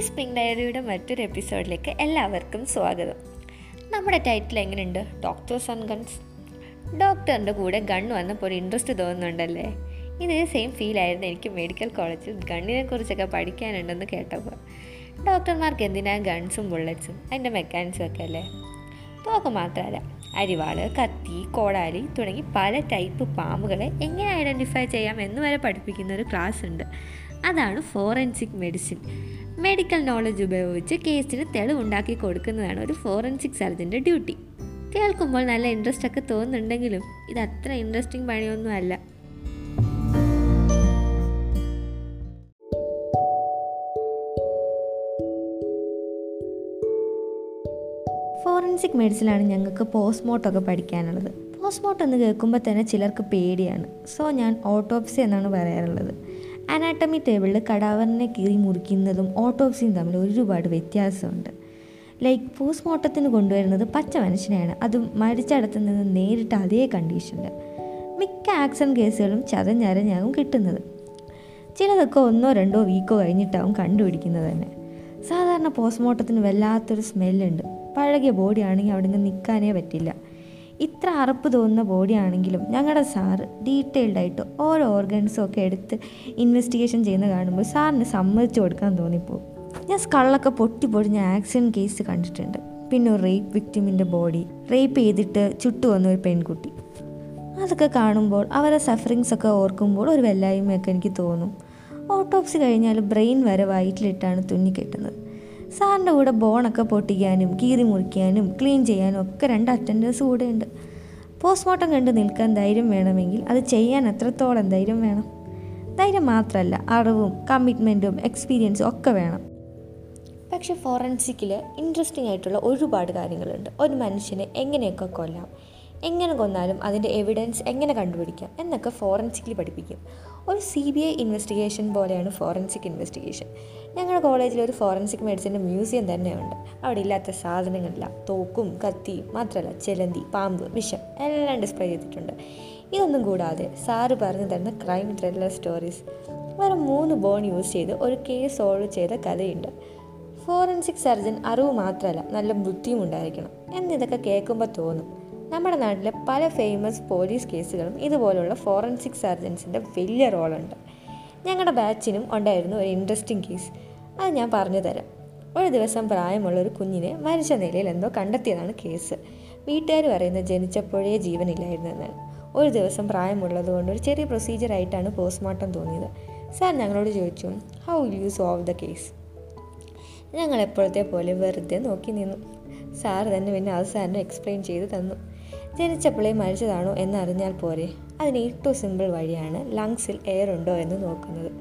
Spring ഡയറിയുടെ മറ്റൊരു എപ്പിസോഡിലേക്ക് എല്ലാവർക്കും സ്വാഗതം. നമ്മുടെ ടൈറ്റിൽ എങ്ങനെയുണ്ട്? ഡോക്ടേഴ്സ് ആൻഡ് ഗൺസ് ഡോക്ടറിന്റെ കൂടെ ഗൺ വന്നപ്പോൾ ഒരു ഇൻട്രസ്റ്റ് തോന്നുന്നുണ്ടല്ലേ? ഇതേ സെയിം ഫീൽ ആയിരുന്നു എനിക്ക് മെഡിക്കൽ കോളേജിൽ ഗണ്ണിനെ കുറിച്ചൊക്കെ പഠിക്കാനുണ്ടെന്ന് കേട്ടപ്പോൾ ഡോക്ടർമാർക്ക് എന്തിനാ ഗൺസും ബുള്ളറ്റ്സും അതിന്റെ മെക്കാനിക്സും ഒക്കെ അല്ലേ? തോക്ക് മാത്രമല്ല അരിവാൾ കത്തി കോടാലി തുടങ്ങി പല ടൈപ്പ് പാമ്പുകളെ എങ്ങനെ ഐഡന്റിഫൈ ചെയ്യാം എന്ന് വരെ പഠിപ്പിക്കുന്ന ഒരു ക്ലാസ് ഉണ്ട്. അതാണ് ഫോറൻസിക് മെഡിസിൻ. മെഡിക്കൽ നോളജ് ഉപയോഗിച്ച് കേസിന് തെളിവുണ്ടാക്കി കൊടുക്കുന്നതാണ് ഒരു ഫോറൻസിക് സർജന്റെ ഡ്യൂട്ടി. കേൾക്കുമ്പോൾ നല്ല ഇൻട്രസ്റ്റ് ഒക്കെ തോന്നുന്നുണ്ടെങ്കിലും ഇത് അത്ര ഇൻട്രസ്റ്റിംഗ് പണിയൊന്നും അല്ല. ഫോറൻസിക് മെഡിസിനാണ് ഞങ്ങൾക്ക് പോസ്റ്റ്മോർട്ടം ഒക്കെ പഠിക്കാനുള്ളത്. പോസ്റ്റ്മോർട്ടം എന്ന് കേൾക്കുമ്പോൾ തന്നെ ചിലർക്ക് പേടിയാണ്. സോ ഞാൻ ഓട്ടോപ്സി എന്നാണ് പറയാറുള്ളത്. അനാട്ടമി ടേബിളിൽ കടാവറിനെ കീറി മുറിക്കുന്നതും ഓട്ടോപ്സിയും തമ്മിൽ ഒരുപാട് വ്യത്യാസമുണ്ട്. ലൈക്ക് പോസ്റ്റ്മോർട്ടത്തിന് കൊണ്ടുവരുന്നത് പച്ച മനുഷ്യനെയാണ്. അതും മരിച്ചടത്ത് നിന്ന് നേരിട്ട് അതേ കണ്ടീഷനിൽ മിക്ക ആക്സിഡന്റ് കേസുകളും ചതഞ്ഞരഞ്ഞാകും കിട്ടുന്നത്. ചിലതൊക്കെ ഒന്നോ രണ്ടോ വീക്കോ കഴിഞ്ഞിട്ടാവും കണ്ടുപിടിക്കുന്നത് തന്നെ. സാധാരണ പോസ്റ്റ്മോർട്ടത്തിന് വല്ലാത്തൊരു സ്മെല്ലുണ്ട്. പഴകിയ ബോഡി ആണെങ്കിൽ അവിടെ നിന്ന് നിൽക്കാനേ പറ്റില്ല. ഇത്ര അറപ്പ് തോന്നുന്ന ബോഡി ആണെങ്കിലും ഞങ്ങളുടെ സാറ് ഡീറ്റെയിൽഡ് ആയിട്ട് ഓരോ ഓർഗൻസും ഒക്കെ എടുത്ത് ഇൻവെസ്റ്റിഗേഷൻ ചെയ്യുന്ന കാണുമ്പോൾ സാറിന് സമ്മതിച്ചു കൊടുക്കാൻ തോന്നിപ്പോവും ഞാൻ സ്കള്ളൊക്കെ പൊട്ടി പൊടിഞ്ഞ ആക്സിഡന്റ് കേസ് കണ്ടിട്ടുണ്ട്. പിന്നെ ഒരു റേപ്പ് വിക്ടിമിന്റെ ബോഡി റേപ്പ് ചെയ്തിട്ട് ചുട്ടു വന്ന ഒരു പെൺകുട്ടി. അതൊക്കെ കാണുമ്പോൾ അവരെ സഫറിങ്സ് ഒക്കെ ഓർക്കുമ്പോൾ ഒരു വല്ലായ്മയൊക്കെ എനിക്ക് തോന്നും. ഓട്ടോപ്സി കഴിഞ്ഞാൽ ബ്രെയിൻ വരെ വയറ്റിലിട്ടാണ് തുന്നിക്കെട്ടുന്നത്. സാറിന്റെ കൂടെ ബോണൊക്കെ പൊട്ടിക്കാനും കീറി മുറിക്കാനും ക്ലീൻ ചെയ്യാനും ഒക്കെ രണ്ട് അറ്റൻഡൻസ് കൂടെ ഉണ്ട് പോസ്റ്റ്മോർട്ടം കണ്ട് നിൽക്കാൻ ധൈര്യം വേണമെങ്കിൽ അത് ചെയ്യാൻ എത്രത്തോളം ധൈര്യം വേണം? ധൈര്യം മാത്രമല്ല അറിവും കമ്മിറ്റ്മെന്റും എക്സ്പീരിയൻസും ഒക്കെ വേണം. പക്ഷേ ഫോറൻസിക്കിൽ ഇൻട്രസ്റ്റിംഗ് ആയിട്ടുള്ള ഒരുപാട് കാര്യങ്ങളുണ്ട്. ഒരു മനുഷ്യനെ എങ്ങനെയൊക്കെ കൊല്ലാം? എങ്ങനെ കൊന്നാലും അതിന്റെ എവിഡൻസ് എങ്ങനെ കണ്ടുപിടിക്കാം എന്നൊക്കെ ഫോറൻസിക്കലി പഠിപ്പിക്കും. ഒരു സി ബി ഐ ഇൻവെസ്റ്റിഗേഷൻ പോലെയാണ് ഫോറൻസിക് ഇൻവെസ്റ്റിഗേഷൻ ഞങ്ങളുടെ കോളേജിൽ ഒരു ഫോറൻസിക് മെഡിസിന്റെ മ്യൂസിയം തന്നെയുണ്ട്. അവിടെ ഇല്ലാത്ത സാധനങ്ങളില്ല. തോക്കും കത്തിയും മാത്രമല്ല ചെലന്തി പാമ്പ് വിഷം എല്ലാം ഡിസ്പ്ലേ ചെയ്തിട്ടുണ്ട്. ഇതൊന്നും കൂടാതെ സാറ് പറഞ്ഞു തരുന്ന ക്രൈം ത്രില്ലർ സ്റ്റോറീസ് വേറെ മൂന്ന് ബോൺ യൂസ് ചെയ്ത് ഒരു കേസ് സോൾവ് ചെയ്ത കഥയുണ്ട്. ഫോറൻസിക് സർജൻ അറിവ് മാത്രമല്ല നല്ല ബുദ്ധിയും ഉണ്ടായിരിക്കണം. എന്നിതൊക്കെ കേൾക്കുമ്പോൾ തോന്നും. നമ്മുടെ നാട്ടിലെ പല ഫേമസ് പോലീസ് കേസുകളും ഇതുപോലുള്ള ഫോറൻസിക് സർജൻസിന്റെ വലിയ റോളുണ്ട് ഞങ്ങളുടെ ബാച്ചിനും ഉണ്ടായിരുന്നു ഒരു ഇൻട്രസ്റ്റിംഗ് കേസ് അത് ഞാൻ പറഞ്ഞു തരാം. ഒരു ദിവസം പ്രായമുള്ള ഒരു കുഞ്ഞിനെ മരിച്ച നിലയിൽ എന്തോ കണ്ടെത്തിയതാണ് കേസ് വീട്ടുകാർ പറയുന്നത് ജനിച്ചപ്പോഴേ ജീവനില്ലായിരുന്നു എന്നാണ് ഒരു ദിവസം പ്രായമുള്ളതുകൊണ്ട് ഒരു ചെറിയ പ്രൊസീജിയറായിട്ടാണ് പോസ്റ്റ്മോർട്ടം തോന്നിയത്. സാർ ഞങ്ങളോട് ചോദിച്ചു how you solve the case ഞങ്ങൾ എപ്പോഴത്തെ പോലെ വെറുതെ നോക്കി നിന്നു. സാർ തന്നെ പിന്നെ അത് സാറിന് എക്സ്പ്ലെയിൻ ചെയ്ത് തന്നു. ജനിച്ചപ്പോഴേ മരിച്ചതാണോ എന്നറിഞ്ഞാൽ പോരെ. അതിന് ഏറ്റവും സിമ്പിൾ വഴിയാണ് ലങ്സിൽ എയർ ഉണ്ടോ എന്ന് നോക്കുന്നത്.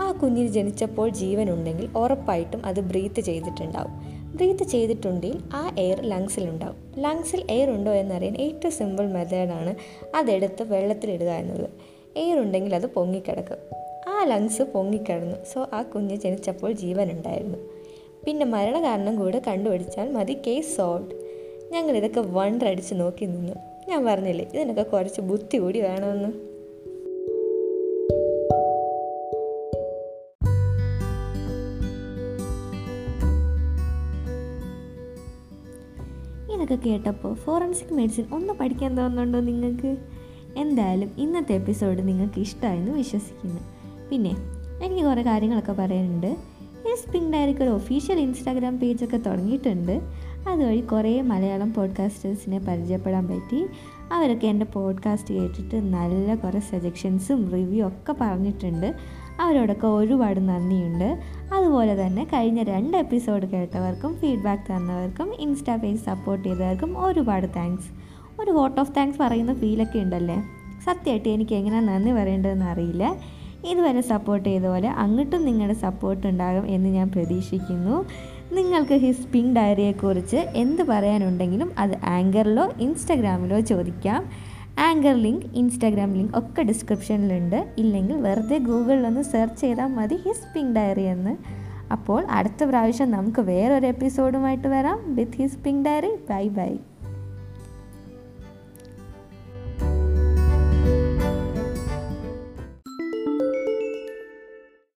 ആ കുഞ്ഞിന് ജനിച്ചപ്പോൾ ജീവനുണ്ടെങ്കിൽ ഉറപ്പായിട്ടും അത് ബ്രീത്ത് ചെയ്തിട്ടുണ്ടാവും. ബ്രീത്ത് ചെയ്തിട്ടുണ്ടെങ്കിൽ ആ എയർ ലങ്സിലുണ്ടാവും ലങ്സിൽ എയർ ഉണ്ടോ എന്നറിയാൻ ഏറ്റവും സിമ്പിൾ മെത്തേഡാണ് അതെടുത്ത് വെള്ളത്തിലിടുക എന്നത്. എയർ ഉണ്ടെങ്കിൽ അത് പൊങ്ങിക്കിടക്കും. ആ ലങ്സ് പൊങ്ങിക്കിടന്നു. സോ ആ കുഞ്ഞ് ജനിച്ചപ്പോൾ ജീവൻ ഉണ്ടായിരുന്നു. പിന്നെ മരണകാരണം കൂടെ കണ്ടുപിടിച്ചാൽ മതി കേസ് സോൾവ് ഞങ്ങൾ ഇതൊക്കെ വണ്ടർ അടിച്ച് നോക്കി നിന്നു. ഞാൻ പറഞ്ഞില്ലേ ഇതിനൊക്കെ കുറച്ച് ബുദ്ധി കൂടി വേണമെന്ന്. ഇതൊക്കെ കേട്ടപ്പോൾ ഫോറൻസിക് മെഡിസിൻ ഒന്ന് പഠിക്കാൻ തോന്നുന്നുണ്ടോ നിങ്ങൾക്ക്? എന്തായാലും ഇന്നത്തെ എപ്പിസോഡ് നിങ്ങൾക്ക് ഇഷ്ടമായെന്ന് വിശ്വസിക്കുന്നു. പിന്നെ എനിക്ക് കുറേ കാര്യങ്ങളൊക്കെ പറയാനുണ്ട്. എസ് പിങ്ക് ഡയറിക്ക് ഒരു ഒഫീഷ്യൽ ഇൻസ്റ്റാഗ്രാം പേജൊക്കെ തുടങ്ങിയിട്ടുണ്ട്. അതുവഴി കുറേ മലയാളം പോഡ്കാസ്റ്റേഴ്സിനെ പരിചയപ്പെടാൻ പറ്റി. അവരൊക്കെ എന്റെ പോഡ്കാസ്റ്റ് കേട്ടിട്ട് നല്ല കുറേ സജഷൻസും റിവ്യൂ ഒക്കെ പറഞ്ഞിട്ടുണ്ട്. അവരോടൊക്കെ ഒരുപാട് നന്ദിയുണ്ട്. അതുപോലെ തന്നെ കഴിഞ്ഞ രണ്ട് എപ്പിസോഡ് കേട്ടവർക്കും ഫീഡ്ബാക്ക് തന്നവർക്കും ഇൻസ്റ്റാ പേജ് സപ്പോർട്ട് ചെയ്തവർക്കും ഒരുപാട് താങ്ക്സ് ഒരു വോട്ട് ഓഫ് താങ്ക്സ് പറയുന്ന ഫീലൊക്കെ ഉണ്ടല്ലേ? സത്യമായിട്ട് എനിക്ക് എങ്ങനെ നന്ദി പറയേണ്ടതെന്ന് അറിയില്ല. ഇതുവരെ സപ്പോർട്ട് ചെയ്ത പോലെ അങ്ങോട്ടും നിങ്ങളുടെ സപ്പോർട്ട് ഉണ്ടാകും എന്ന് ഞാൻ പ്രതീക്ഷിക്കുന്നു. നിങ്ങൾക്ക് ഹിസ് പിങ്ക് ഡയറിയെക്കുറിച്ച് എന്ത് പറയാനുണ്ടെങ്കിലും അത് ആങ്കറിലോ ഇൻസ്റ്റഗ്രാമിലോ ചോദിക്കാം. ആങ്കർ ലിങ്ക് ഇൻസ്റ്റാഗ്രാം ലിങ്ക് ഒക്കെ ഡിസ്ക്രിപ്ഷനിലുണ്ട് ഇല്ലെങ്കിൽ വെറുതെ ഗൂഗിളിലൊന്ന് സെർച്ച് ചെയ്താൽ മതി ഹിസ് പിങ്ക് ഡയറി എന്ന്. അപ്പോൾ അടുത്ത പ്രാവശ്യം നമുക്ക് വേറൊരു എപ്പിസോഡുമായിട്ട് വരാം. With his pink diary bye bye